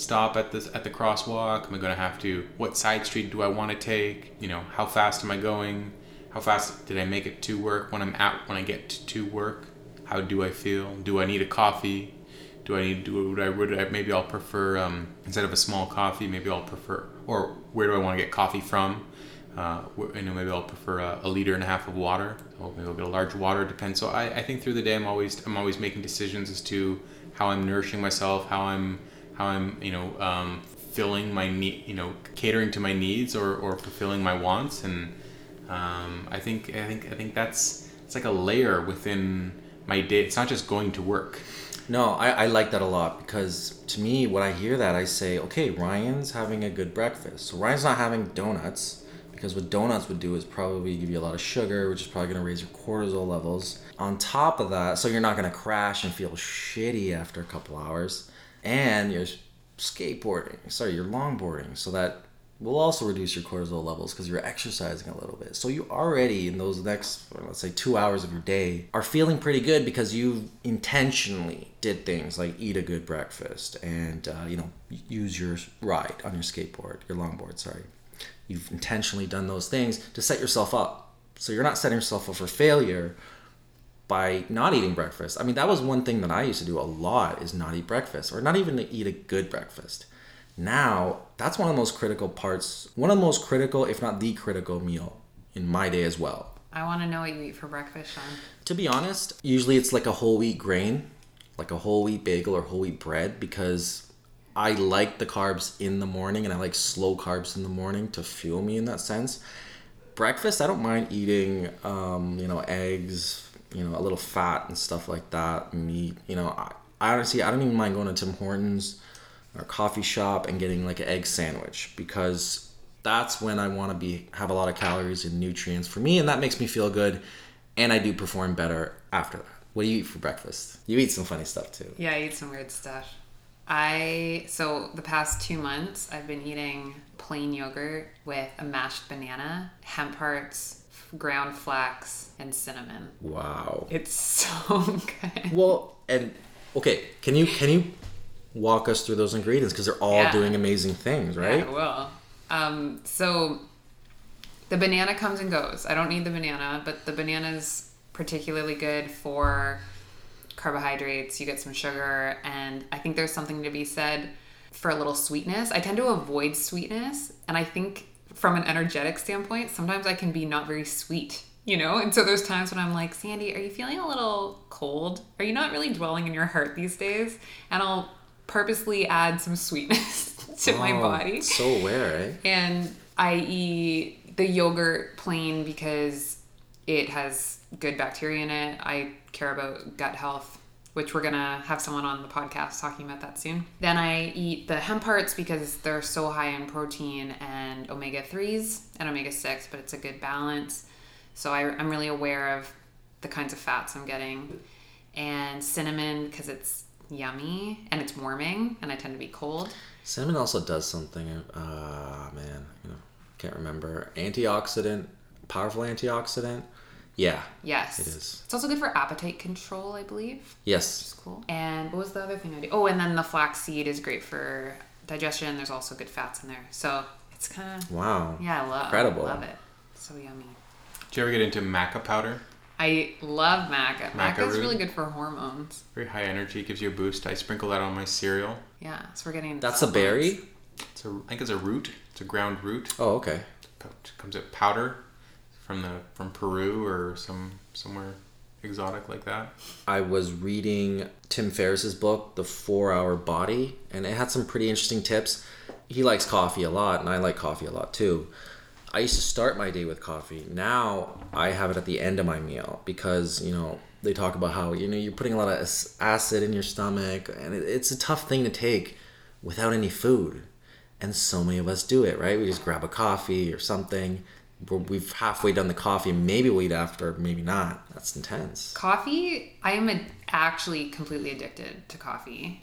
stop at this at the crosswalk? Am I going to have to? What side street do I want to take? You know, how fast am I going? How fast did I make it to work? When I'm at when I get to work, how do I feel? Do I need a coffee? Do I need do would I would I maybe I'll prefer um, instead of a small coffee maybe I'll prefer or where do I want to get coffee from? Uh, you know, maybe I'll prefer a, a, liter and a half of water. Or maybe I'll get a large water. Depends. So I, I think through the day I'm always I'm always making decisions as to how I'm nourishing myself, how I'm how I'm you know um, filling my need you know catering to my needs or, or fulfilling my wants and um, I think I think I think that's it's like a layer within my day. It's not just going to work. No, I, I like that a lot because to me, when I hear that, I say, okay, Ryan's having a good breakfast. So Ryan's not having donuts because what donuts would do is probably give you a lot of sugar, which is probably going to raise your cortisol levels. On top of that, so you're not going to crash and feel shitty after a couple hours and you're skateboarding, sorry, you're longboarding, so that will also reduce your cortisol levels because you're exercising a little bit. So you already in those next let's say 2 hours of your day are feeling pretty good because you intentionally did things like eat a good breakfast and uh, you know use your ride on your skateboard, your longboard, sorry. You've intentionally done those things to set yourself up. So you're not setting yourself up for failure by not eating breakfast. I mean, that was one thing that I used to do a lot is not eat breakfast or not even to eat a good breakfast. Now, that's one of the most critical parts, one of the most critical, if not the critical meal in my day as well. I want to know what you eat for breakfast, Shawn. To be honest, usually it's like a whole wheat grain, like a whole wheat bagel or whole wheat bread because I like the carbs in the morning and I like slow carbs in the morning to fuel me in that sense. Breakfast, I don't mind eating, um, you know, eggs, you know, a little fat and stuff like that, meat. You know, I, I honestly, I don't even mind going to Tim Hortons or coffee shop and getting like an egg sandwich because that's when I want to be have a lot of calories and nutrients for me, and that makes me feel good, and I do perform better after that. What do you eat for breakfast? You eat some funny stuff too. Yeah, I eat some weird stuff. I so the past two months I've been eating plain yogurt with a mashed banana, hemp hearts, ground flax, and cinnamon. Wow. It's so good. Well, and okay, can you can you walk us through those ingredients because they're all Yeah. doing amazing things, Yeah, right? I will. Um, so the banana comes and goes. I don't need the banana, but the banana is particularly good for carbohydrates. You get some sugar, and I think there's something to be said for a little sweetness. I tend to avoid sweetness, and I think from an energetic standpoint, sometimes I can be not very sweet. You know, and so there's times when I'm like, Sandy, are you feeling a little cold? Are you not really dwelling in your heart these days? And I'll purposely add some sweetness to my Oh, body. So aware, eh? And I eat the yogurt plain because it has good bacteria in it. I care about gut health, which we're gonna have someone on the podcast talking about that soon. Then I eat the hemp hearts because they're so high in protein and omega 3s and omega 6, but it's a good balance. So I, I'm really aware of the kinds of fats I'm getting. And cinnamon because it's yummy and it's warming and I tend to be cold. Cinnamon also does something. Uh, man, you know, can't remember. Antioxidant, powerful antioxidant. Yeah. Yes. It is. It's also good for appetite control, I believe. Yes. It's cool. And what was the other thing I did? Oh, and then the flaxseed is great for digestion. There's also good fats in there. So it's kind of, Wow. yeah, I love, Incredible. love it. So yummy. Did you ever get into maca powder? I love maca. Maca Maca is really good for hormones. Very high energy, gives you a boost. I sprinkle that on my cereal. Yeah, so we're getting. That's a berry. It's a, I think it's a root. It's a ground root. Oh, okay. It comes at powder from the from Peru or some somewhere exotic like that. I was reading Tim Ferriss's book, The Four Hour Body, and it had some pretty interesting tips. He likes coffee a lot, and I like coffee a lot too. I used to start my day with coffee. Now I have it at the end of my meal because, you know, they talk about how, you know, you're putting a lot of acid in your stomach, and it's a tough thing to take without any food. And so many of us do it, right? We just grab a coffee or something. We've halfway done the coffee. Maybe we'll eat after, maybe not. That's intense. Coffee, I am a, actually completely addicted to coffee.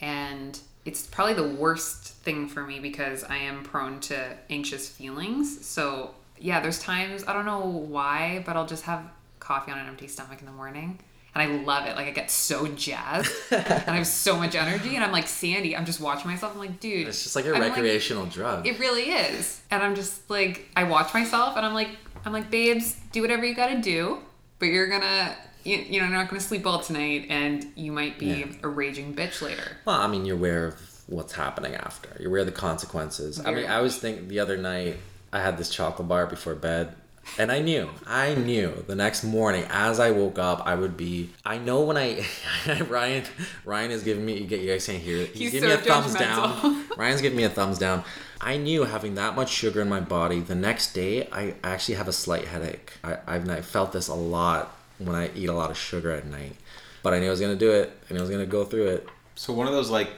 And it's probably the worst thing for me because I am prone to anxious feelings. So, yeah, there's times, I don't know why, but I'll just have coffee on an empty stomach in the morning. And I love it. Like, I get so jazzed and I have so much energy. And I'm like, Sandy, I'm just watching myself. I'm like, dude. It's just like a I'm recreational drug. it really is. And I'm just like, I watch myself and I'm like, I'm like, babes, do whatever you gotta do, but you're gonna, you, you know, you're not gonna sleep well tonight and you might be Yeah. a raging bitch later. Well, I mean, you're aware of what's happening after. You're aware of the consequences. I Very mean, I was thinking the other night, I had this chocolate bar before bed, and I knew, I knew the next morning as I woke up, I would be. I know when I, Ryan, Ryan is giving me. You get you guys can't hear. He's, He's giving so me a thumbs judgmental. down. Ryan's giving me a thumbs down. I knew having that much sugar in my body, the next day I actually have a slight headache. I, I've I felt this a lot when I eat a lot of sugar at night. But I knew I was gonna do it, and I was gonna go through it. So one of those like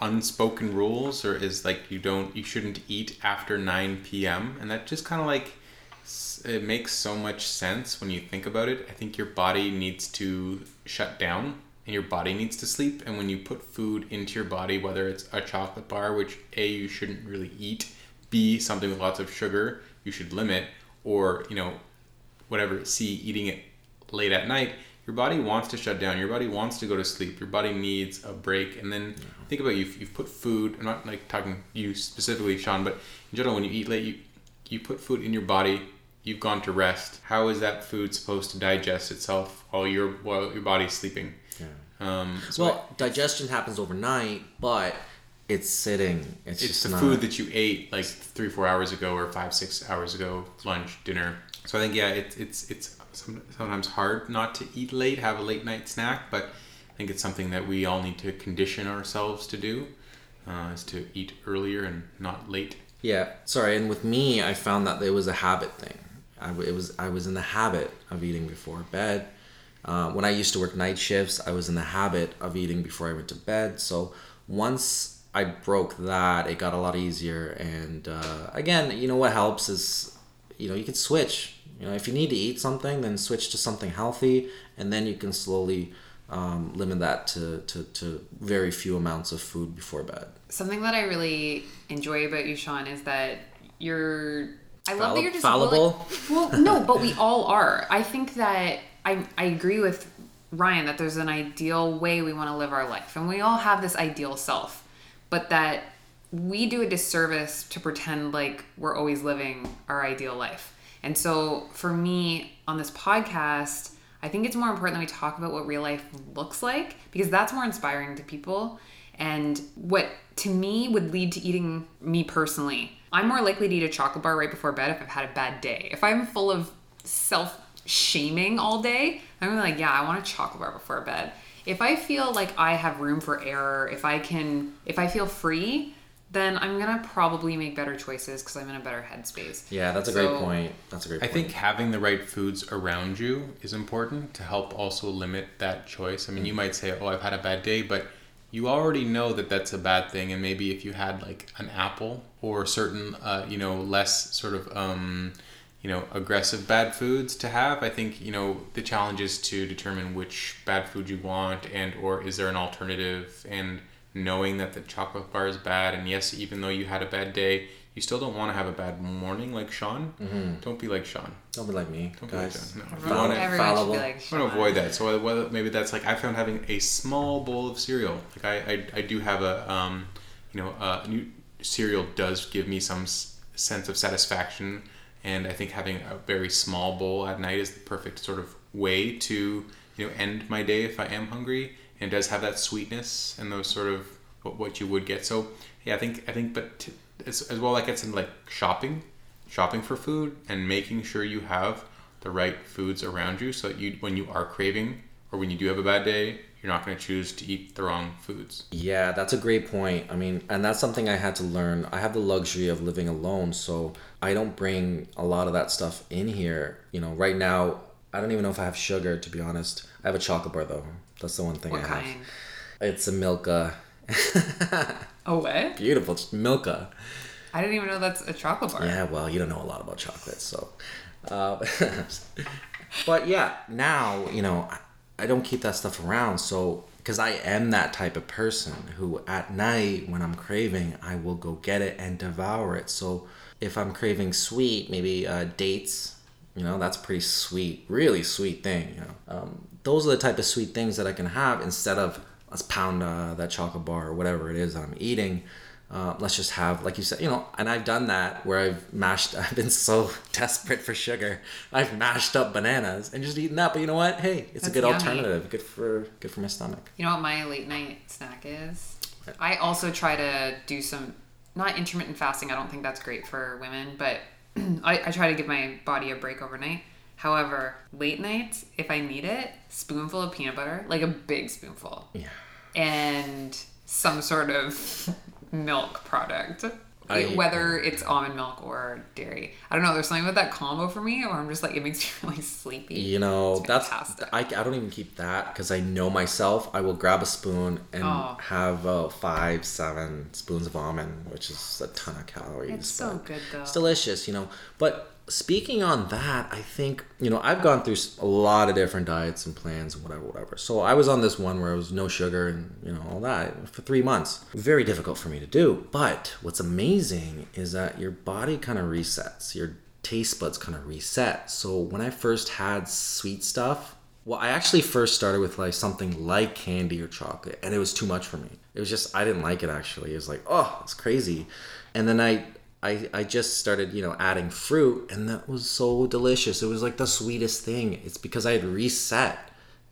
unspoken rules or is like you don't you shouldn't eat after 9 p.m. and that just kind of like s- it makes so much sense when you think about it. I think your body needs to shut down and your body needs to sleep. And when you put food into your body whether it's a chocolate bar which A you shouldn't really eat, B something with lots of sugar you should limit or you know whatever C eating it late at night your body wants to shut down. Your body wants to go to sleep. Your body needs a break. And then think about you you've put food i'm not like talking you specifically shawn but in general when you eat late you you put food in your body you've gone to rest how is that food supposed to digest itself while your while your body's sleeping um, so Well, digestion happens overnight, but it's sitting. It's, it's just the not. food that you ate like three four hours ago or five six hours ago lunch dinner so i think yeah it, it's it's sometimes hard not to eat late have a late night snack but i think it's something that we all need to condition ourselves to do uh, is to eat earlier and not late Yeah, sorry. And with me, I found that it was a habit thing. I, it was I was in the habit of eating before bed. Uh, when I used to work night shifts, I was in the habit of eating before I went to bed. So once I broke that, it got a lot easier. And uh, again, you know what helps is, you know, you can switch. You know, if you need to eat something, then switch to something healthy, and then you can slowly um, limit that to, to, to very few amounts of food before bed. Something that I really enjoy about you, Shawn, is that you're. I love that you're just fallible? willing- well, no, but we all are. I think that I I agree with Ryan that there's an ideal way we want to live our life, and we all have this ideal self, but that we do a disservice to pretend like we're always living our ideal life. And so for me on this podcast, I think it's more important that we talk about what real life looks like because that's more inspiring to people. And what to me would lead to eating me personally, I'm more likely to eat a chocolate bar right before bed if I've had a bad day. If I'm full of self shaming all day, I'm gonna be like, yeah, I want a chocolate bar before bed. If I feel like I have room for error, if I can, if I feel free, then I'm gonna probably make better choices because I'm in a better headspace. Yeah, that's a So- great point. That's a great point. I point. think having the right foods around you is important to help also limit that choice. I mean, you mm-hmm. might say, "Oh, I've had a bad day," but you already know that that's a bad thing. And maybe if you had like an apple or certain, uh, you know, less sort of, um, you know, aggressive bad foods to have, I think you know the challenge is to determine which bad food you want and or is there an alternative and knowing that the chocolate bar is bad and yes even though you had a bad day you still don't want to have a bad morning like shawn don't be like shawn Don't be like me, don't be like guys. Shawn. No. If Everyone, wanna, everyone should be like, I want to avoid that. So whether, maybe that's like I found having a small bowl of cereal. Like I, I, I do have a um, you know, a new cereal does give me some s- sense of satisfaction, and I think having a very small bowl at night is the perfect sort of way to you know end my day if I am hungry, and does have that sweetness and those sort of what, what you would get. So yeah, I think I think, but as, as well, that gets into like shopping, shopping for food, and making sure you have the right foods around you, so that you when you are craving or when you do have a bad day, you're not going to choose to eat the wrong foods. Yeah, that's a great point. I mean, and that's something I had to learn. I have the luxury of living alone, so I don't bring a lot of that stuff in here. You know, right now, I don't even know if I have sugar, to be honest. I have a chocolate bar, though. That's the one thing What I have. kind? It's a Milka. Oh, what? Beautiful, just Milka. I didn't even know that's a chocolate bar. Yeah, well, you don't know a lot about chocolate, so. Uh, but yeah, now you know I- don't keep that stuff around, so because I am that type of person who at night when I'm craving, I will go get it and devour it. So if I'm craving sweet, maybe uh, dates, you know, that's pretty sweet, really sweet thing. You know, um, those are the type of sweet things that I can have instead of let's pound uh, that chocolate bar or whatever it is that I'm eating. Uh, let's just have, like you said, you know, and I've done that where I've mashed, I've been so desperate for sugar. I've mashed up bananas and just eaten that. But you know what? Hey, it's That's a good yummy. alternative. Good for, good for my stomach. You know what my late night snack is? I also try to do some, not intermittent fasting. I don't think that's great for women, but I, I try to give my body a break overnight. However, late nights, if I need it, spoonful of peanut butter, like a big spoonful, Yeah. and some sort of milk product. I- whether it's almond milk or dairy. I don't know. There's something about that combo for me, or I'm just like, it makes me really sleepy. You know, that's. I, I don't even keep that because I know myself. I will grab a spoon and Oh. have uh, five, seven spoons of almond, which is a ton of calories. It's so good, though. It's delicious, you know. But speaking on that, I think you know I've gone through a lot of different diets and plans and whatever, whatever. So I was on this one where it was no sugar and you know all that for three months. Very difficult for me to do. But what's amazing is that your body kind of resets. Your taste buds kind of reset. So when I first had sweet stuff, well, I actually first started with like something like candy or chocolate, and it was too much for me. It was just I didn't like it actually. It was like, oh, it's crazy. And then I I I just started, you know, adding fruit, and that was so delicious. It was like the sweetest thing. It's because I had reset.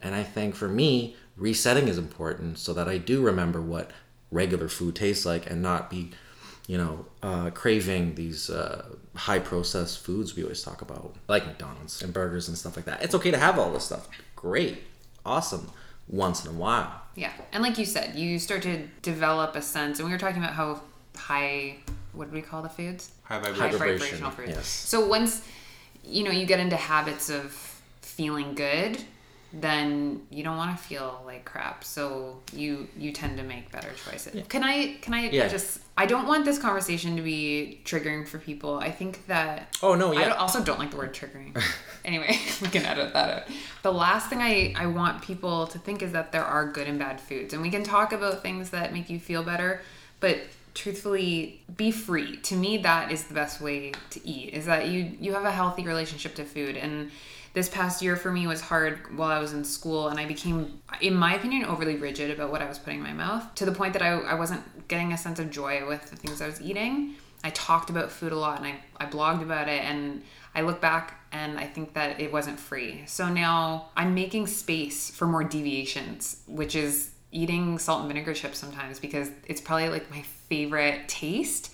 And I think for me, resetting is important so that I do remember what regular food tastes like and not be you know, uh, craving these uh, high processed foods we always talk about, like McDonald's and burgers and stuff like that. It's okay to have all this stuff. Great, awesome, once in a while. Yeah, and like you said, you start to develop a sense, and we were talking about how high, what do we call the foods? High High vibration. Vibration, vibrational foods. yes. So once you know you get into habits of feeling good, then you don't want to feel like crap. So you you tend to make better choices. Can I can I Yeah. just I don't want this conversation to be triggering for people. I think that Oh, no, I yeah. don't- also don't like the word triggering. anyway, we can edit that out. The last thing I, I want people to think is that there are good and bad foods. And we can talk about things that make you feel better, but truthfully be free. To me that is the best way to eat. Is that you you have a healthy relationship to food and this past year for me was hard while I was in school and I became in my opinion overly rigid about what I was putting in my mouth to the point that I, I wasn't getting a sense of joy with the things I was eating. I talked about food a lot and I, I blogged about it and I look back and I think that it wasn't free. So now I'm making space for more deviations, which is eating salt and vinegar chips sometimes because it's probably like my favorite taste.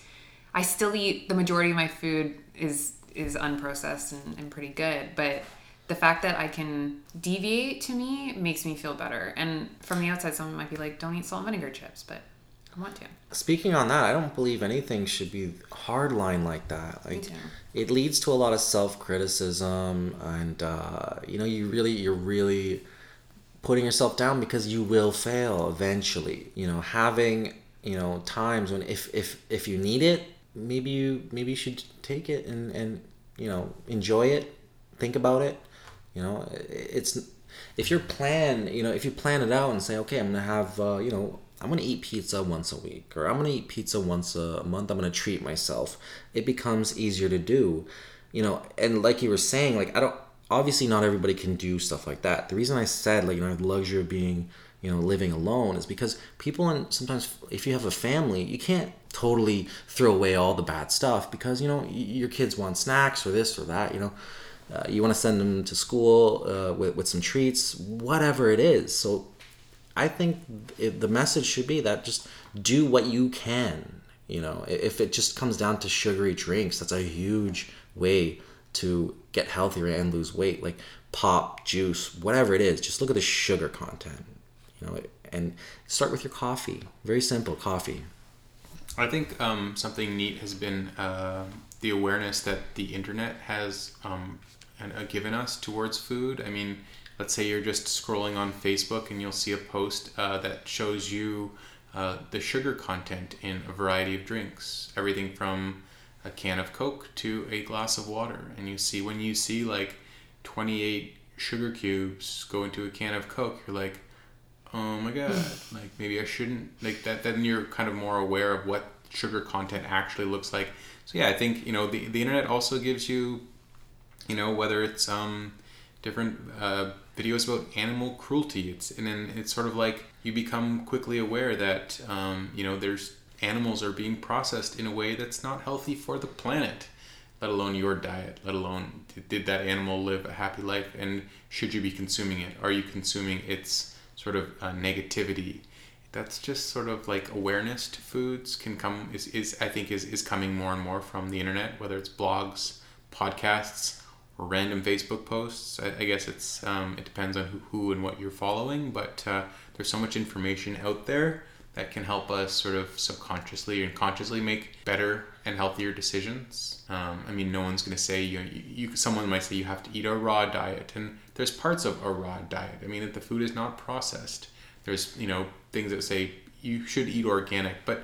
I still eat the majority of my food is is unprocessed and, and pretty good, but the fact that I can deviate to me makes me feel better. And from the outside, someone might be like, "Don't eat salt and vinegar chips," but I want to. Speaking on that, I don't believe anything should be hardline like that. Like it leads to a lot of self criticism, and uh, you know, you really, you're really putting yourself down because you will fail eventually. You know, having you know times when if if if you need it, maybe you maybe you should take it and and you know enjoy it, think about it. You know, it's if your plan, you know, if you plan it out and say, okay, I'm gonna have, uh, you know, I'm gonna eat pizza once a week, or I'm gonna eat pizza once a month. I'm gonna treat myself. It becomes easier to do, you know. And like you were saying, like I don't. Obviously, not everybody can do stuff like that. The reason I said, like, you know, the luxury of being, you know, living alone is because people, and sometimes if you have a family, you can't totally throw away all the bad stuff because you know your kids want snacks or this or that. You know, uh, you want to send them to school uh, with, with some treats, whatever it is. So I think it, the message should be that just do what you can. You know, if it just comes down to sugary drinks, that's a huge way to get healthier and lose weight. Like pop, juice, whatever it is, just look at the sugar content. You know, and start with your coffee. Very simple coffee. I think um, something neat has been uh, the awareness that the internet has um, uh, given us towards food. I mean, let's say you're just scrolling on Facebook and you'll see a post uh, that shows you uh, the sugar content in a variety of drinks, everything from a can of Coke to a glass of water. And you see, when you see like 28 sugar cubes go into a can of Coke, you're like, oh my god. Like maybe i shouldn't like that then you're kind of more aware of what sugar content actually looks like. So yeah i think you know the, the internet also gives you you know whether it's um different uh, videos about animal cruelty. It's and then it's sort of like you become quickly aware that um, you know there's animals are being processed in a way that's not healthy for the planet let alone your diet let alone did- that animal live a happy life and should you be consuming it? Are you consuming its sort of uh, negativity? That's just sort of like awareness to foods can come is, is i think is, is coming more and more from the internet whether it's blogs podcasts or random facebook posts. I, I guess it's um, it depends on who, who and what you're following but uh, there's so much information out there that can help us sort of subconsciously and consciously make better and healthier decisions. Um, I mean, no one's going to say you, you. Someone might say you have to eat a raw diet, and there's parts of a raw diet. I mean, if the food is not processed, there's you know things that say you should eat organic, but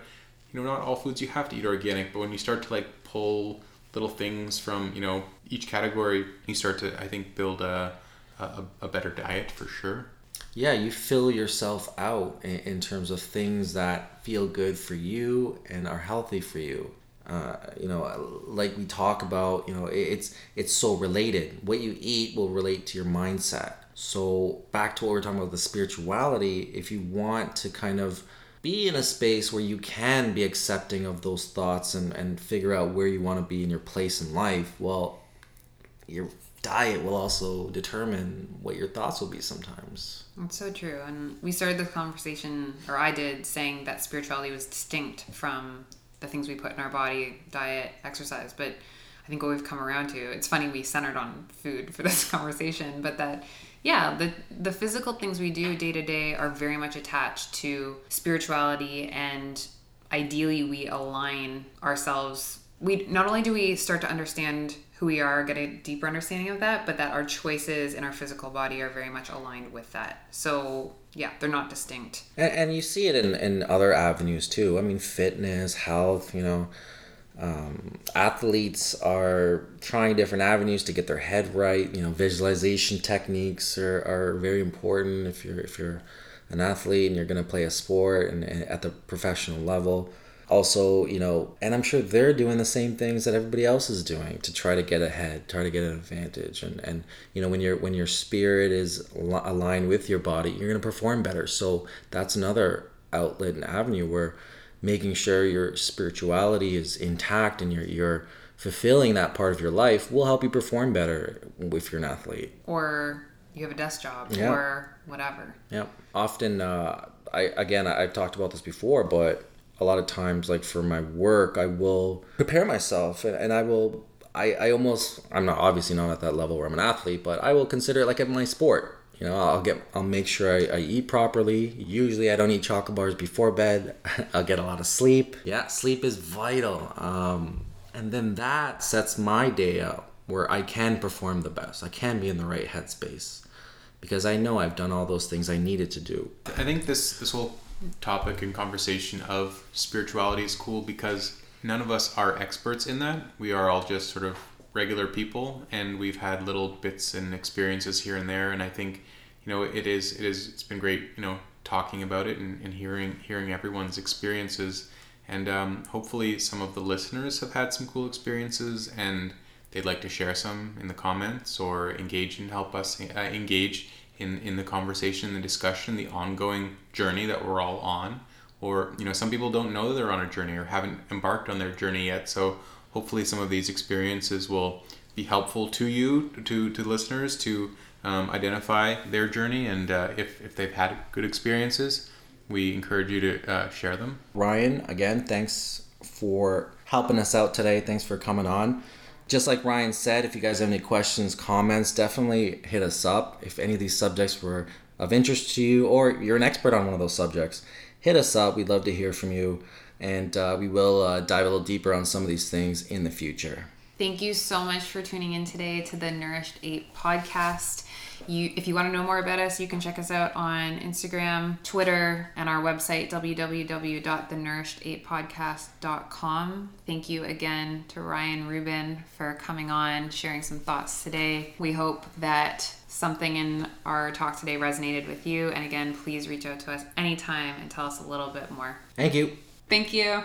you know not all foods you have to eat organic. But when you start to like pull little things from you know each category, you start to I think build a a, a better diet for sure. Yeah you fill yourself out in, in terms of things that feel good for you and are healthy for you. Uh, you know like we talk about you know it- it's it's so related. What you eat will relate to your mindset. So back to what we we're talking about the spirituality if you want to kind of be in a space where you can be accepting of those thoughts and, and figure out where you want to be in your place in life well your diet will also determine what your thoughts will be sometimes That's so true. And we started this conversation, or I did, saying that spirituality was distinct from the things we put in our body, diet, exercise. But I think what we've come around to, it's funny we centered on food for this conversation, but that yeah, the the physical things we do day to day are very much attached to spirituality and ideally we align ourselves we not only do we start to understand who we are, get a deeper understanding of that, but that our choices in our physical body are very much aligned with that. So, yeah, they're not distinct. And, and you see it in, in other avenues too. I mean, fitness, health, you know. Um, athletes are trying different avenues to get their head right. You know, visualization techniques are, are very important if you're if you're an athlete and you're going to play a sport and, and at the professional level also you know and i'm sure they're doing the same things that everybody else is doing to try to get ahead try to get an advantage. And and you know when your when your spirit is aligned with your body you're going to perform better. So that's another outlet and avenue where making sure your spirituality is intact and you're you're fulfilling that part of your life will help you perform better if you're an athlete. Or you have a desk job yeah. or whatever. Yeah often uh, i again i've talked about this before but a lot of times like for my work i will prepare myself and, and i will I, I almost i'm not obviously not at that level where i'm an athlete but i will consider it like my sport. You know i'll get i'll make sure I, I eat properly. Usually i don't eat chocolate bars before bed. I'll get a lot of sleep. Yeah sleep is vital. Um, and then that sets my day up where i can perform the best. I can be in the right headspace because i know i've done all those things i needed to do. I think this this whole topic and conversation of spirituality is cool because none of us are experts in that. We are all just sort of regular people and we've had little bits and experiences here and there and I think you know it is it is it's been great you know talking about it and, and hearing hearing everyone's experiences and um, hopefully some of the listeners have had some cool experiences and they'd like to share some in the comments or engage and help us uh, engage in in the conversation, the discussion, the ongoing journey that we're all on. Or you know, some people don't know that they're on a journey or haven't embarked on their journey yet. So hopefully, some of these experiences will be helpful to you, to to listeners, to um, identify their journey. And uh, if if they've had good experiences, we encourage you to uh, share them. Ryan, again, thanks for helping us out today. Thanks for coming on just like Ryan said, if you guys have any questions, comments, definitely hit us up. If any of these subjects were of interest to you or you're an expert on one of those subjects, hit us up. We'd love to hear from you. And uh, we will uh, dive a little deeper on some of these things in the future. Thank you so much for tuning in today to the Nourished Ape podcast. You, if you want to know more about us, you can check us out on Instagram, Twitter, and our website, www.thenourishedapepodcast.com. Thank you again to Ryan Rubin for coming on, sharing some thoughts today. We hope that something in our talk today resonated with you. And again, please reach out to us anytime and tell us a little bit more. Thank you. Thank you.